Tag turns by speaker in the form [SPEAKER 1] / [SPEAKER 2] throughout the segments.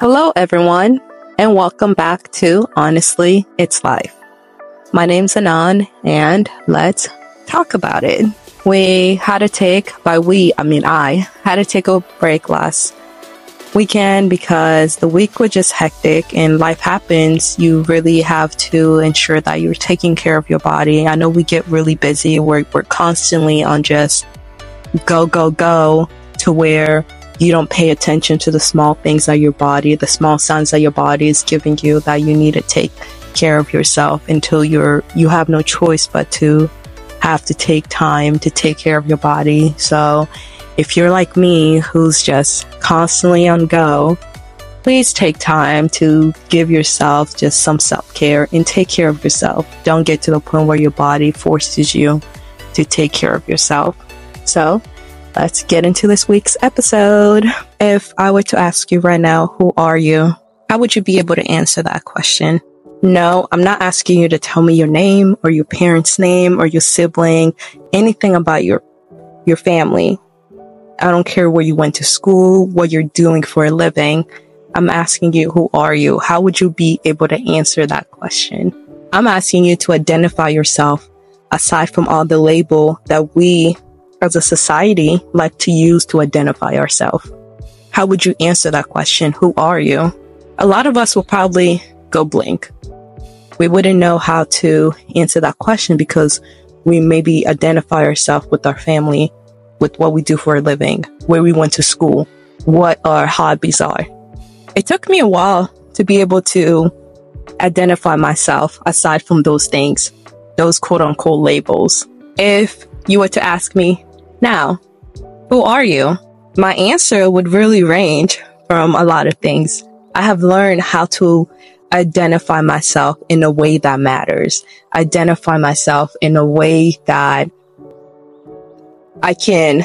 [SPEAKER 1] Hello, everyone, and welcome back to Honestly, It's Life. My name's Anan, and let's talk about it. We had to take, by we, I mean I, had to take a break last weekend because the week was just hectic and life happens. You really have to ensure that you're taking care of your body. I know we get really busy. We're, we're constantly on just go, go, go to where you don't pay attention to the small things that your body, the small signs that your body is giving you that you need to take care of yourself until you're, you have no choice but to have to take time to take care of your body. So if you're like me, who's just constantly on go, please take time to give yourself just some self care and take care of yourself. Don't get to the point where your body forces you to take care of yourself. So let's get into this week's episode. If I were to ask you right now, who are you? How would you be able to answer that question? No, I'm not asking you to tell me your name or your parents' name or your sibling, anything about your, your family. I don't care where you went to school, what you're doing for a living. I'm asking you, who are you? How would you be able to answer that question? I'm asking you to identify yourself aside from all the label that we as a society like to use to identify ourselves. How would you answer that question? Who are you? A lot of us will probably go blank. We wouldn't know how to answer that question because we maybe identify ourselves with our family, with what we do for a living, where we went to school, what our hobbies are. It took me a while to be able to identify myself aside from those things, those quote unquote labels. If you were to ask me now, who are you? My answer would really range from a lot of things. I have learned how to identify myself in a way that matters, identify myself in a way that I can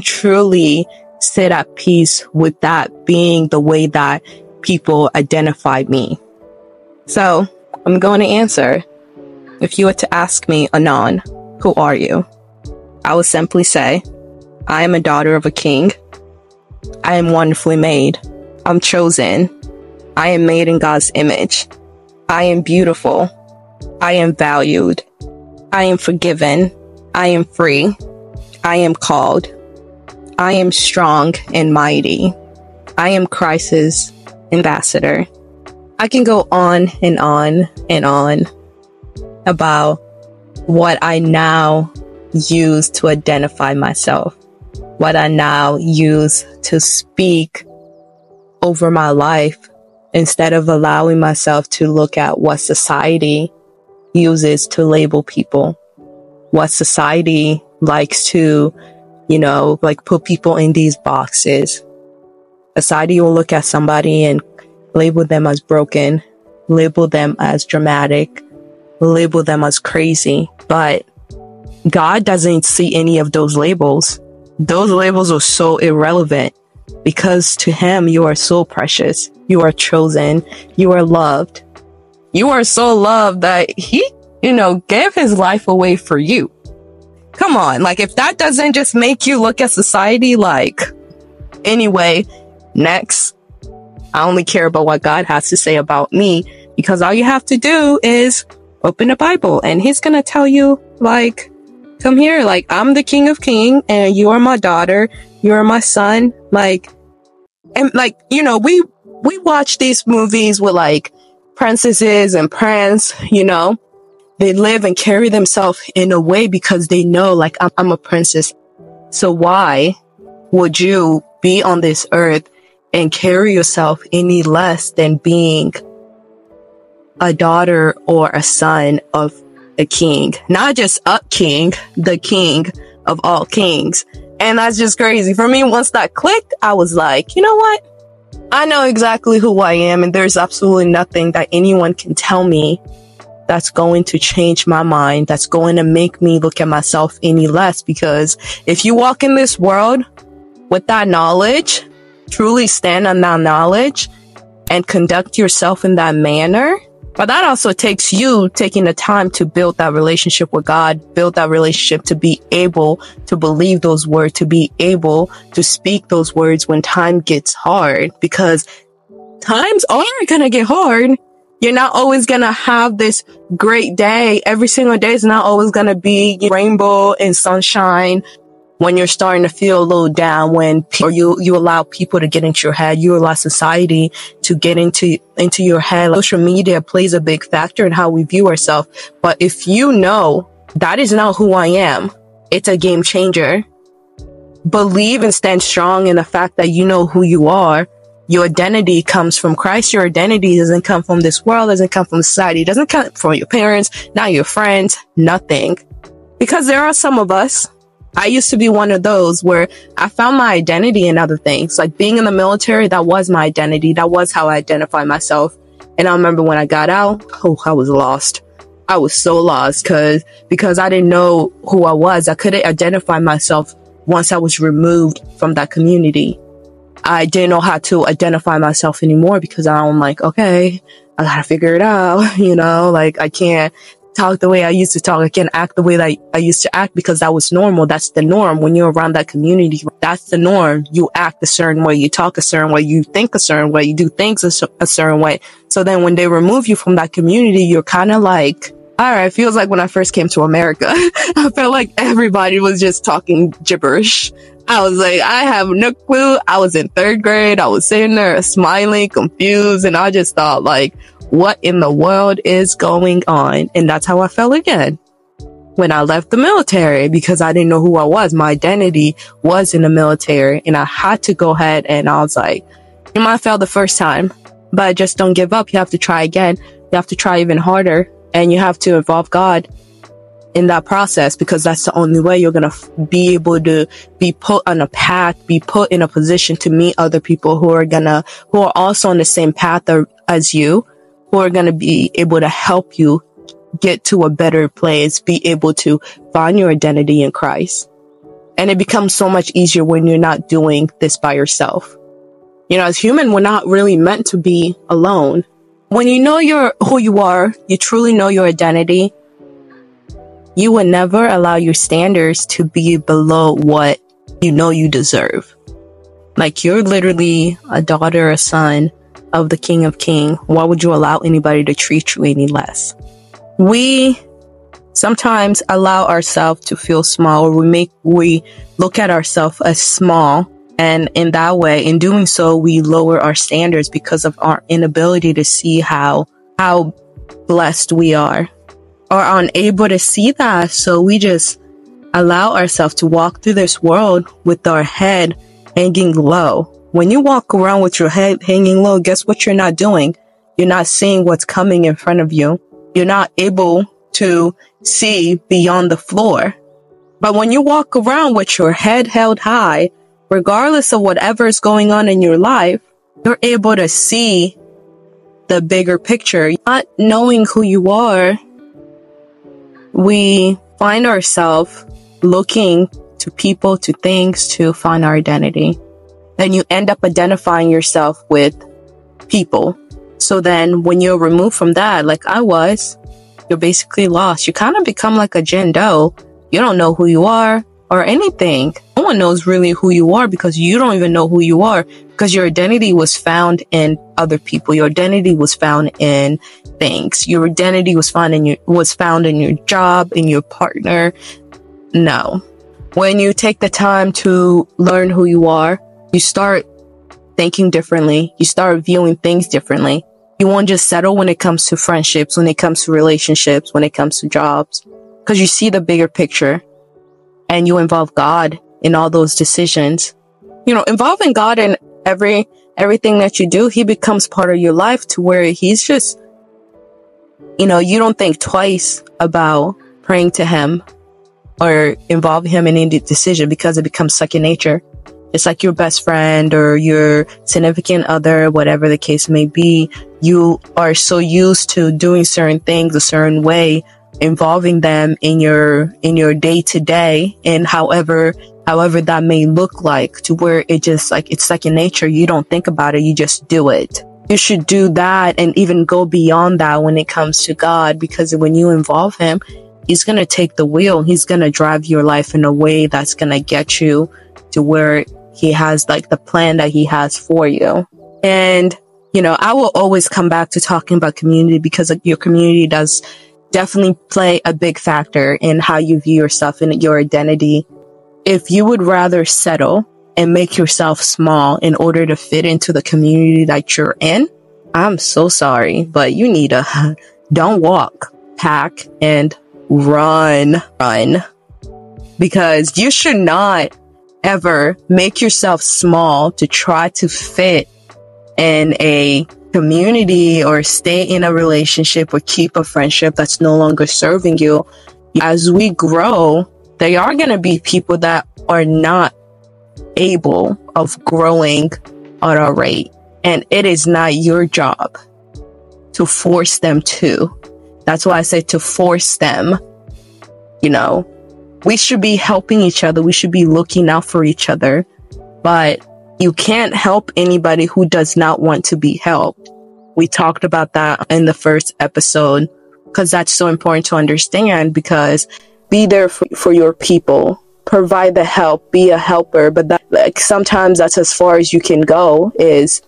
[SPEAKER 1] truly sit at peace with that being the way that people identify me. So I'm going to answer. If you were to ask me, Anon, who are you? I would simply say, I am a daughter of a king. I am wonderfully made. I'm chosen. I am made in God's image. I am beautiful. I am valued. I am forgiven. I am free. I am called. I am strong and mighty. I am Christ's ambassador. I can go on and on and on about what I now use to identify myself, what I now use to speak over my life instead of allowing myself to look at what society uses to label people, what society likes to, you know, like put people in these boxes. Society will look at somebody and label them as broken, label them as dramatic, label them as crazy, but God doesn't see any of those labels. Those labels are so irrelevant because to him, you are so precious. You are chosen. You are loved. You are so loved that he, you know, gave his life away for you. Come on. Like, if that doesn't just make you look at society like, anyway, next, I only care about what God has to say about me because all you have to do is open the Bible and he's going to tell you, like, come here. Like, I'm the king of king and you are my daughter. You are my son. Like, and like, you know, we, we watch these movies with like princesses and prince, you know, they live and carry themselves in a way because they know like I'm, I'm a princess. So why would you be on this earth and carry yourself any less than being a daughter or a son of a king, not just a king, the king of all kings. And that's just crazy. For me, once that clicked, I was like, you know what? I know exactly who I am and there's absolutely nothing that anyone can tell me that's going to change my mind, that's going to make me look at myself any less. Because if you walk in this world with that knowledge, truly stand on that knowledge and conduct yourself in that manner, but that also takes you taking the time to build that relationship with God, build that relationship to be able to believe those words, to be able to speak those words when time gets hard. Because times are going to get hard. You're not always going to have this great day. Every single day is not always going to be rainbow and sunshine when you're starting to feel a little down when or you you allow people to get into your head you allow society to get into into your head. Social media plays a big factor in how we view ourselves. But if you know that is not who i am it's a game changer. Believe and stand strong in the fact that you know who you are. Your identity comes from Christ. Your identity doesn't come from this world, doesn't come from society, it doesn't come from your parents, not your friends, nothing. Because there are some of us I used to be one of those where I found my identity in other things. Like being in the military, that was my identity. That was how I identified myself. And I remember when I got out, oh, I was lost. I was so lost because, because I didn't know who I was. I couldn't identify myself once I was removed from that community. I didn't know how to identify myself anymore because I'm like, okay, I gotta figure it out. You know, like I can't talk the way I used to talk. I can't act the way that I used to act because that was normal. That's the norm. When you're around that community, that's the norm. You act a certain way, you talk a certain way, you think a certain way, you do things a, a certain way. So then when they remove you from that community, you're kind of like, all right, feels like when I first came to America, I felt like everybody was just talking gibberish. I was like, I have no clue. I was in third grade. I was sitting there smiling, confused, and I just thought like, what in the world is going on? And that's how I felt again when I left the military because I didn't know who I was. My identity was in the military and I had to go ahead and I was like, you might fail the first time, but just don't give up. You have to try again. You have to try even harder and you have to involve God in that process because that's the only way you're going to f- be able to be put on a path, be put in a position to meet other people who are going to, who are also on the same path as you who are going to be able to help you get to a better place, be able to find your identity in Christ. And it becomes so much easier when you're not doing this by yourself. You know, as human, we're not really meant to be alone. When you know your who you are, you truly know your identity, you will never allow your standards to be below what you know you deserve. Like you're literally a daughter, a son of the King of King, why would you allow anybody to treat you any less? We sometimes allow ourselves to feel small or we make, we look at ourselves as small. And in that way, in doing so, we lower our standards because of our inability to see how, how blessed we are or unable to see that. So we just allow ourselves to walk through this world with our head hanging low when you walk around with your head hanging low, guess what you're not doing? You're not seeing what's coming in front of you. You're not able to see beyond the floor. But when you walk around with your head held high, regardless of whatever is going on in your life, you're able to see the bigger picture. Not knowing who you are, we find ourselves looking to people, to things to find our identity then you end up identifying yourself with people. So then when you're removed from that, like I was, you're basically lost. You kind of become like a Jane Doe. You don't know who you are or anything. No one knows really who you are because you don't even know who you are because your identity was found in other people. Your identity was found in things. Your identity was found in your, was found in your job, in your partner. No. When you take the time to learn who you are, you start thinking differently. You start viewing things differently. You won't just settle when it comes to friendships, when it comes to relationships, when it comes to jobs, because you see the bigger picture and you involve God in all those decisions. You know, involving God in every, everything that you do, he becomes part of your life to where he's just, you know, you don't think twice about praying to him or involving him in any decision because it becomes second nature it's like your best friend or your significant other, whatever the case may be. You are so used to doing certain things a certain way, involving them in your, in your day to day and however, however that may look like to where it just like, it's second nature. You don't think about it. You just do it. You should do that and even go beyond that when it comes to God because when you involve him, he's going to take the wheel. He's going to drive your life in a way that's going to get you to where he has like the plan that he has for you. And you know, I will always come back to talking about community because your community does definitely play a big factor in how you view yourself and your identity. If you would rather settle and make yourself small in order to fit into the community that you're in, I'm so sorry, but you need to don't walk, pack and run, run because you should not ever make yourself small to try to fit in a community or stay in a relationship or keep a friendship that's no longer serving you. As we grow, there are going to be people that are not able of growing at a rate. And it is not your job to force them to. That's why I say to force them. You know, we should be helping each other. We should be looking out for each other. But you can't help anybody who does not want to be helped. We talked about that in the first episode because that's so important to understand because be there for, for your people provide the help, be a helper, but that like sometimes that's as far as you can go is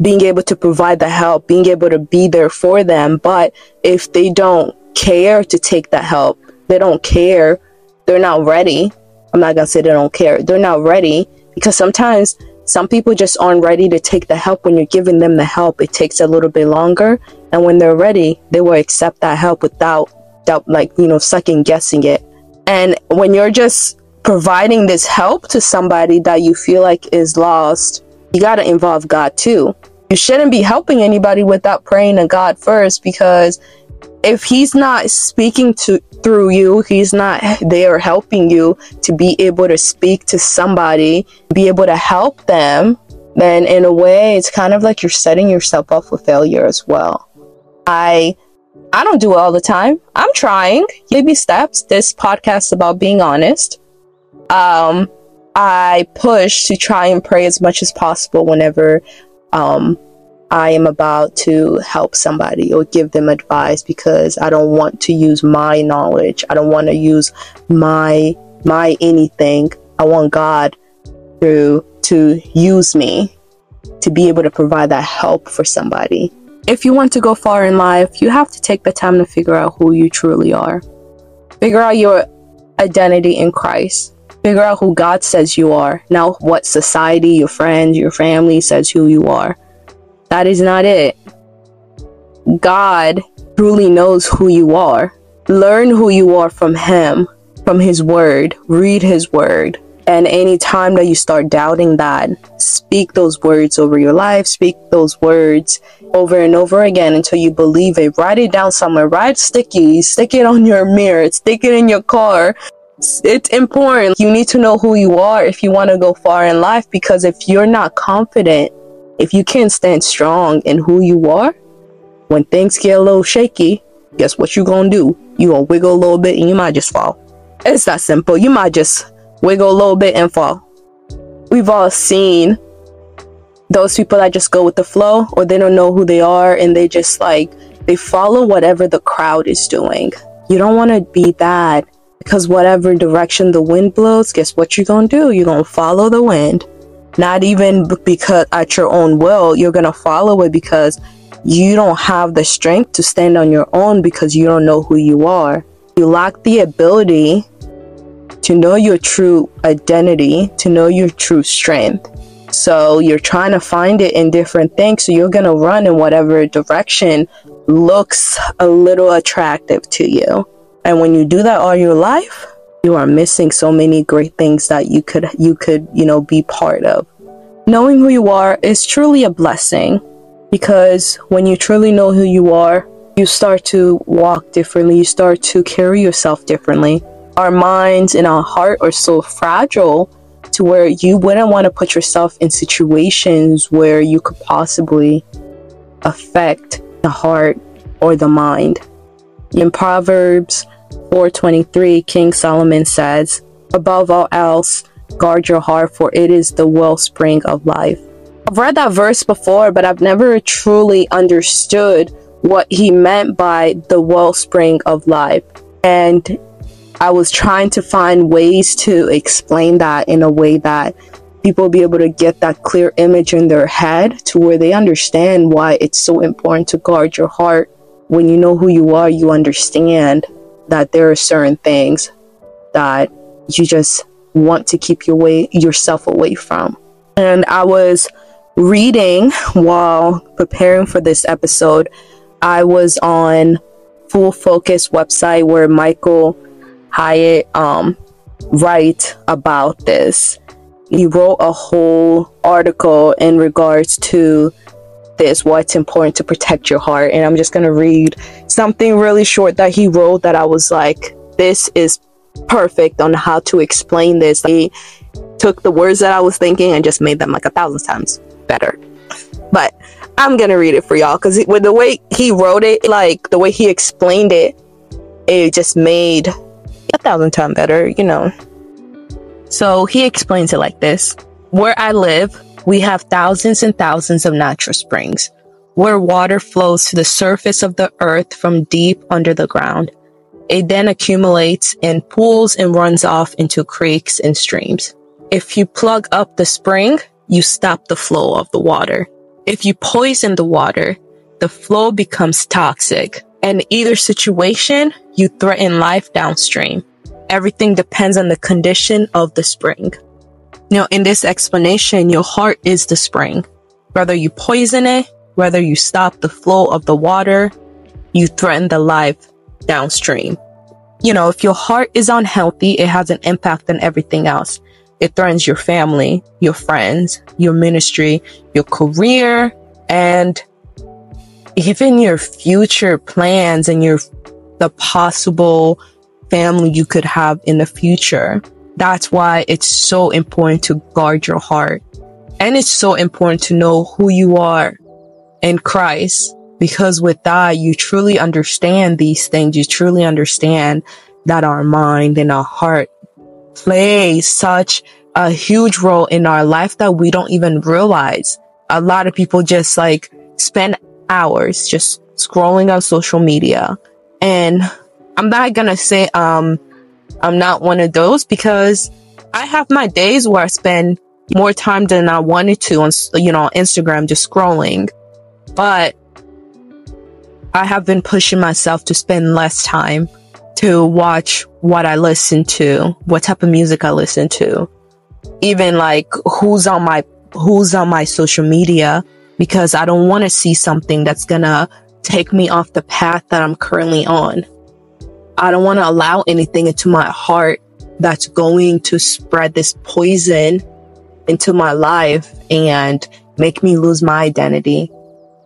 [SPEAKER 1] being able to provide the help, being able to be there for them. But if they don't care to take that help, they don't care, they're not ready. I'm not gonna say they don't care. They're not ready because sometimes some people just aren't ready to take the help when you're giving them the help. It takes a little bit longer. And when they're ready, they will accept that help without, without like, you know, second guessing it. And when you're just providing this help to somebody that you feel like is lost, you got to involve God too. You shouldn't be helping anybody without praying to God first because if he's not speaking to through you, he's not there helping you to be able to speak to somebody, be able to help them, then in a way it's kind of like you're setting yourself up for failure as well. I I don't do it all the time. I'm trying. Baby steps. This podcast about being honest um, I push to try and pray as much as possible whenever um, I am about to help somebody or give them advice because I don't want to use my knowledge. I don't want to use my my anything. I want God to to use me to be able to provide that help for somebody. If you want to go far in life, you have to take the time to figure out who you truly are. Figure out your identity in Christ. Figure out who God says you are, not what society, your friends, your family says who you are. That is not it. God truly knows who you are. Learn who you are from Him, from His Word. Read His Word. And any time that you start doubting that, speak those words over your life, speak those words over and over again until you believe it. Write it down somewhere. Write sticky, stick it on your mirror, stick it in your car, it's important. You need to know who you are if you want to go far in life because if you're not confident, if you can't stand strong in who you are, when things get a little shaky, guess what you're gonna do? You gonna wiggle a little bit and you might just fall. It's that simple. You might just wiggle a little bit and fall. We've all seen those people that just go with the flow or they don't know who they are and they just like they follow whatever the crowd is doing. You don't want to be that because whatever direction the wind blows, guess what you're going to do? You're going to follow the wind. Not even because at your own will, you're going to follow it because you don't have the strength to stand on your own because you don't know who you are. You lack the ability to know your true identity, to know your true strength. So you're trying to find it in different things. So you're going to run in whatever direction looks a little attractive to you. And when you do that all your life, you are missing so many great things that you could you could, you know, be part of. Knowing who you are is truly a blessing because when you truly know who you are, you start to walk differently, you start to carry yourself differently. Our minds and our heart are so fragile to where you wouldn't want to put yourself in situations where you could possibly affect the heart or the mind. In Proverbs 423, King Solomon says, Above all else, guard your heart, for it is the wellspring of life. I've read that verse before, but I've never truly understood what he meant by the wellspring of life. And I was trying to find ways to explain that in a way that people be able to get that clear image in their head to where they understand why it's so important to guard your heart. When you know who you are, you understand that there are certain things that you just want to keep your way yourself away from. And I was reading while preparing for this episode. I was on Full Focus website where Michael Hyatt um write about this. He wrote a whole article in regards to this, what's important to protect your heart. And I'm just gonna read something really short that he wrote that I was like, this is perfect on how to explain this. He took the words that I was thinking and just made them like a thousand times better. But I'm gonna read it for y'all because with the way he wrote it, like the way he explained it, it just made a thousand times better, you know. So he explains it like this Where I live, we have thousands and thousands of natural springs where water flows to the surface of the earth from deep under the ground. It then accumulates in pools and runs off into creeks and streams. If you plug up the spring, you stop the flow of the water. If you poison the water, the flow becomes toxic. In either situation, you threaten life downstream. Everything depends on the condition of the spring. Now, in this explanation, your heart is the spring. Whether you poison it, whether you stop the flow of the water, you threaten the life downstream. You know, if your heart is unhealthy, it has an impact on everything else. It threatens your family, your friends, your ministry, your career, and even your future plans and your, the possible family you could have in the future. That's why it's so important to guard your heart. And it's so important to know who you are in Christ because with that, you truly understand these things. You truly understand that our mind and our heart play such a huge role in our life that we don't even realize. A lot of people just like spend hours just scrolling on social media. And I'm not gonna say, um, I'm not one of those because I have my days where I spend more time than I wanted to on, you know, Instagram, just scrolling. But I have been pushing myself to spend less time to watch what I listen to, what type of music I listen to, even like who's on my, who's on my social media because I don't want to see something that's gonna take me off the path that I'm currently on. I don't want to allow anything into my heart that's going to spread this poison into my life and make me lose my identity,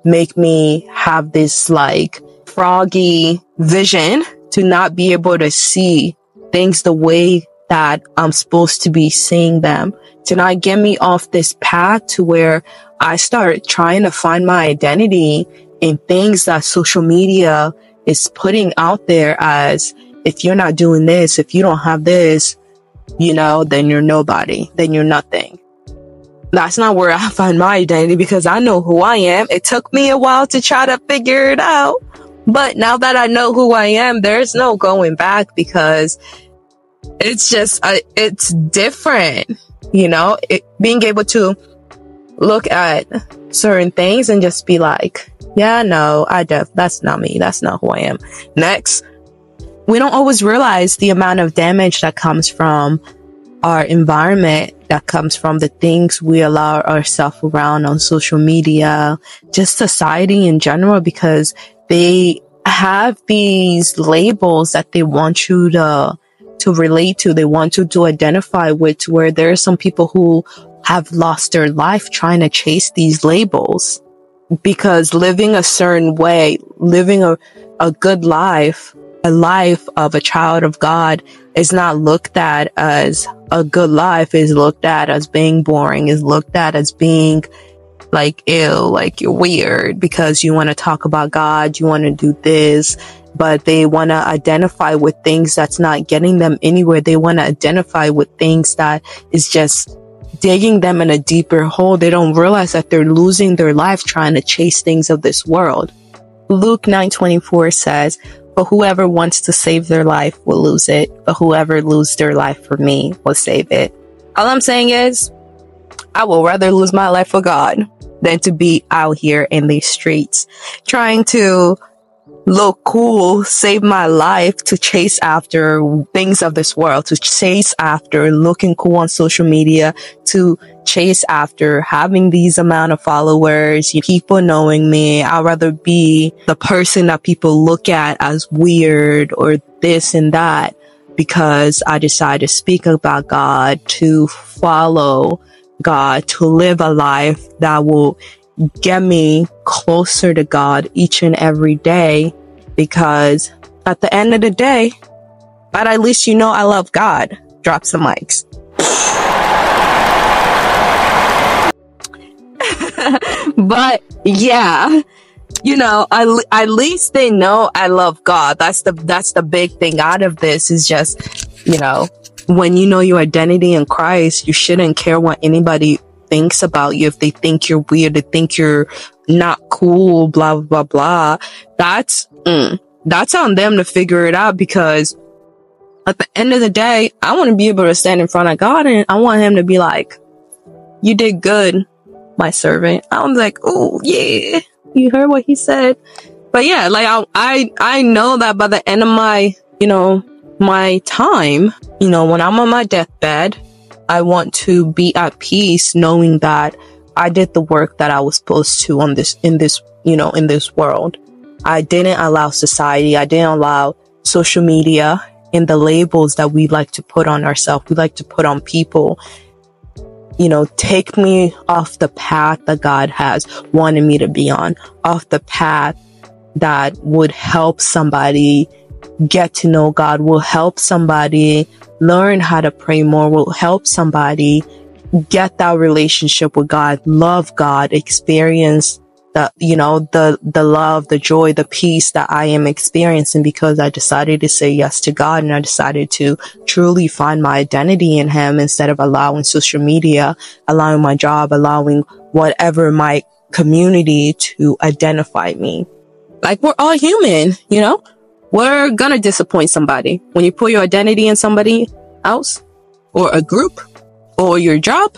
[SPEAKER 1] make me have this like froggy vision to not be able to see things the way that I'm supposed to be seeing them, to not get me off this path to where I start trying to find my identity in things that social media is putting out there as if you're not doing this, if you don't have this, you know, then you're nobody, then you're nothing. That's not where I find my identity because I know who I am. It took me a while to try to figure it out. But now that I know who I am, there's no going back because it's just, uh, it's different, you know, it, being able to look at certain things and just be like, yeah, no, I def, that's not me. That's not who I am. Next. We don't always realize the amount of damage that comes from our environment, that comes from the things we allow ourselves around on social media, just society in general, because they have these labels that they want you to to relate to. They want you to identify with where there are some people who have lost their life trying to chase these labels because living a certain way, living a, a good life, a life of a child of God is not looked at as a good life is looked at as being boring, is looked at as being like ill, like you're weird because you want to talk about God, you want to do this, but they want to identify with things that's not getting them anywhere. They want to identify with things that is just digging them in a deeper hole, they don't realize that they're losing their life trying to chase things of this world. Luke 9:24 says, "But whoever wants to save their life will lose it, but whoever loses their life for me will save it." All I'm saying is, I will rather lose my life for God than to be out here in these streets trying to look cool, save my life to chase after things of this world, to chase after looking cool on social media, to chase after having these amount of followers, people knowing me. I'd rather be the person that people look at as weird or this and that because I decided to speak about God, to follow God, to live a life that will get me closer to God each and every day because at the end of the day, but at least you know I love God. Drop some mics. but yeah, you know, I, at least they know I love God. That's the, that's the big thing out of this is just, you know, when you know your identity in Christ, you shouldn't care what anybody thinks about you. If they think you're weird, they think you're not cool, blah, blah, blah. That's, mm, that's on them to figure it out because at the end of the day, I want to be able to stand in front of God and I want him to be like, you did good, my servant. I was like, oh yeah, you heard what he said. But yeah, like I, I, I know that by the end of my, you know, my time, you know, when I'm on my deathbed, I want to be at peace knowing that I did the work that I was supposed to on this, in this, you know, in this world. I didn't allow society, I didn't allow social media and the labels that we like to put on ourselves, we like to put on people, you know, take me off the path that God has wanted me to be on, off the path that would help somebody get to know God, will help somebody learn how to pray more, will help somebody get that relationship with God, love God, experience the, you know, the, the love, the joy, the peace that I am experiencing because I decided to say yes to God and I decided to truly find my identity in Him instead of allowing social media, allowing my job, allowing whatever my community to identify me. Like we're all human, you know? We're gonna disappoint somebody. When you put your identity in somebody else or a group or your job,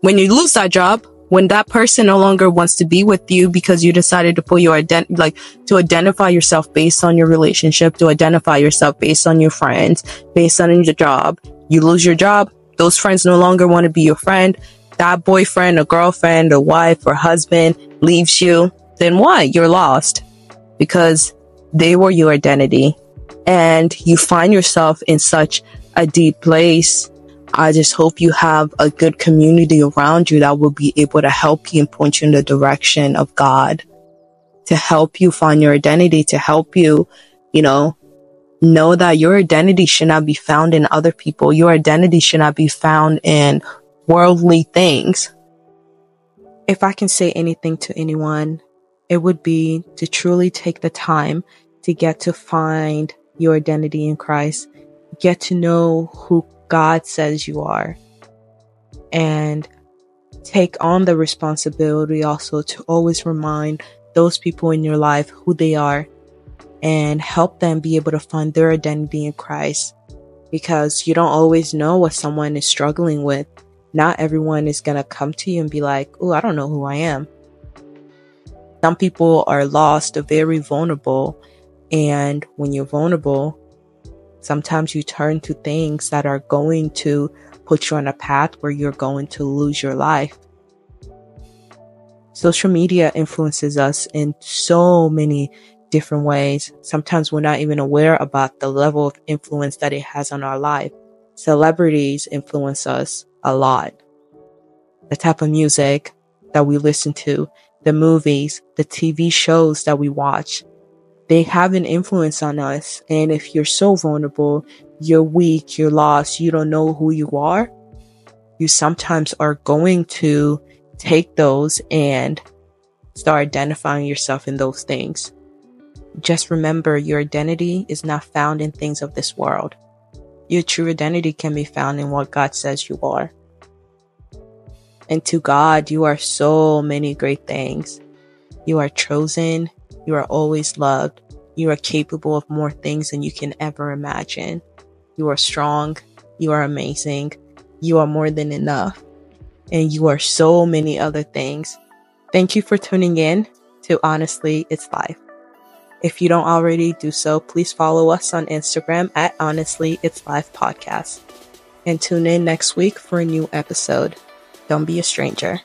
[SPEAKER 1] when you lose that job, when that person no longer wants to be with you because you decided to put your ident like to identify yourself based on your relationship, to identify yourself based on your friends, based on your job, you lose your job, those friends no longer want to be your friend. That boyfriend or girlfriend or wife or husband leaves you, then why? You're lost because they were your identity and you find yourself in such a deep place. I just hope you have a good community around you that will be able to help you and point you in the direction of God to help you find your identity, to help you, you know, know that your identity should not be found in other people. Your identity should not be found in worldly things. If I can say anything to anyone, it would be to truly take the time to get to find your identity in Christ, get to know who God says you are, and take on the responsibility also to always remind those people in your life who they are and help them be able to find their identity in Christ because you don't always know what someone is struggling with. Not everyone is going to come to you and be like, Oh, I don't know who I am. Some people are lost, very vulnerable, and when you're vulnerable, sometimes you turn to things that are going to put you on a path where you're going to lose your life. Social media influences us in so many different ways. Sometimes we're not even aware about the level of influence that it has on our life. Celebrities influence us a lot. The type of music that we listen to, the movies, the TV shows that we watch, they have an influence on us. And if you're so vulnerable, you're weak, you're lost, you don't know who you are, you sometimes are going to take those and start identifying yourself in those things. Just remember your identity is not found in things of this world. Your true identity can be found in what God says you are. And to God, you are so many great things. You are chosen. You are always loved. You are capable of more things than you can ever imagine. You are strong. You are amazing. You are more than enough. and you are so many other things. Thank you for tuning in to Honestly It's Life. If you don't already do so, please follow us on Instagram at Honestly It's Life Podcast. And tune in next week for a new episode. Don't be a stranger.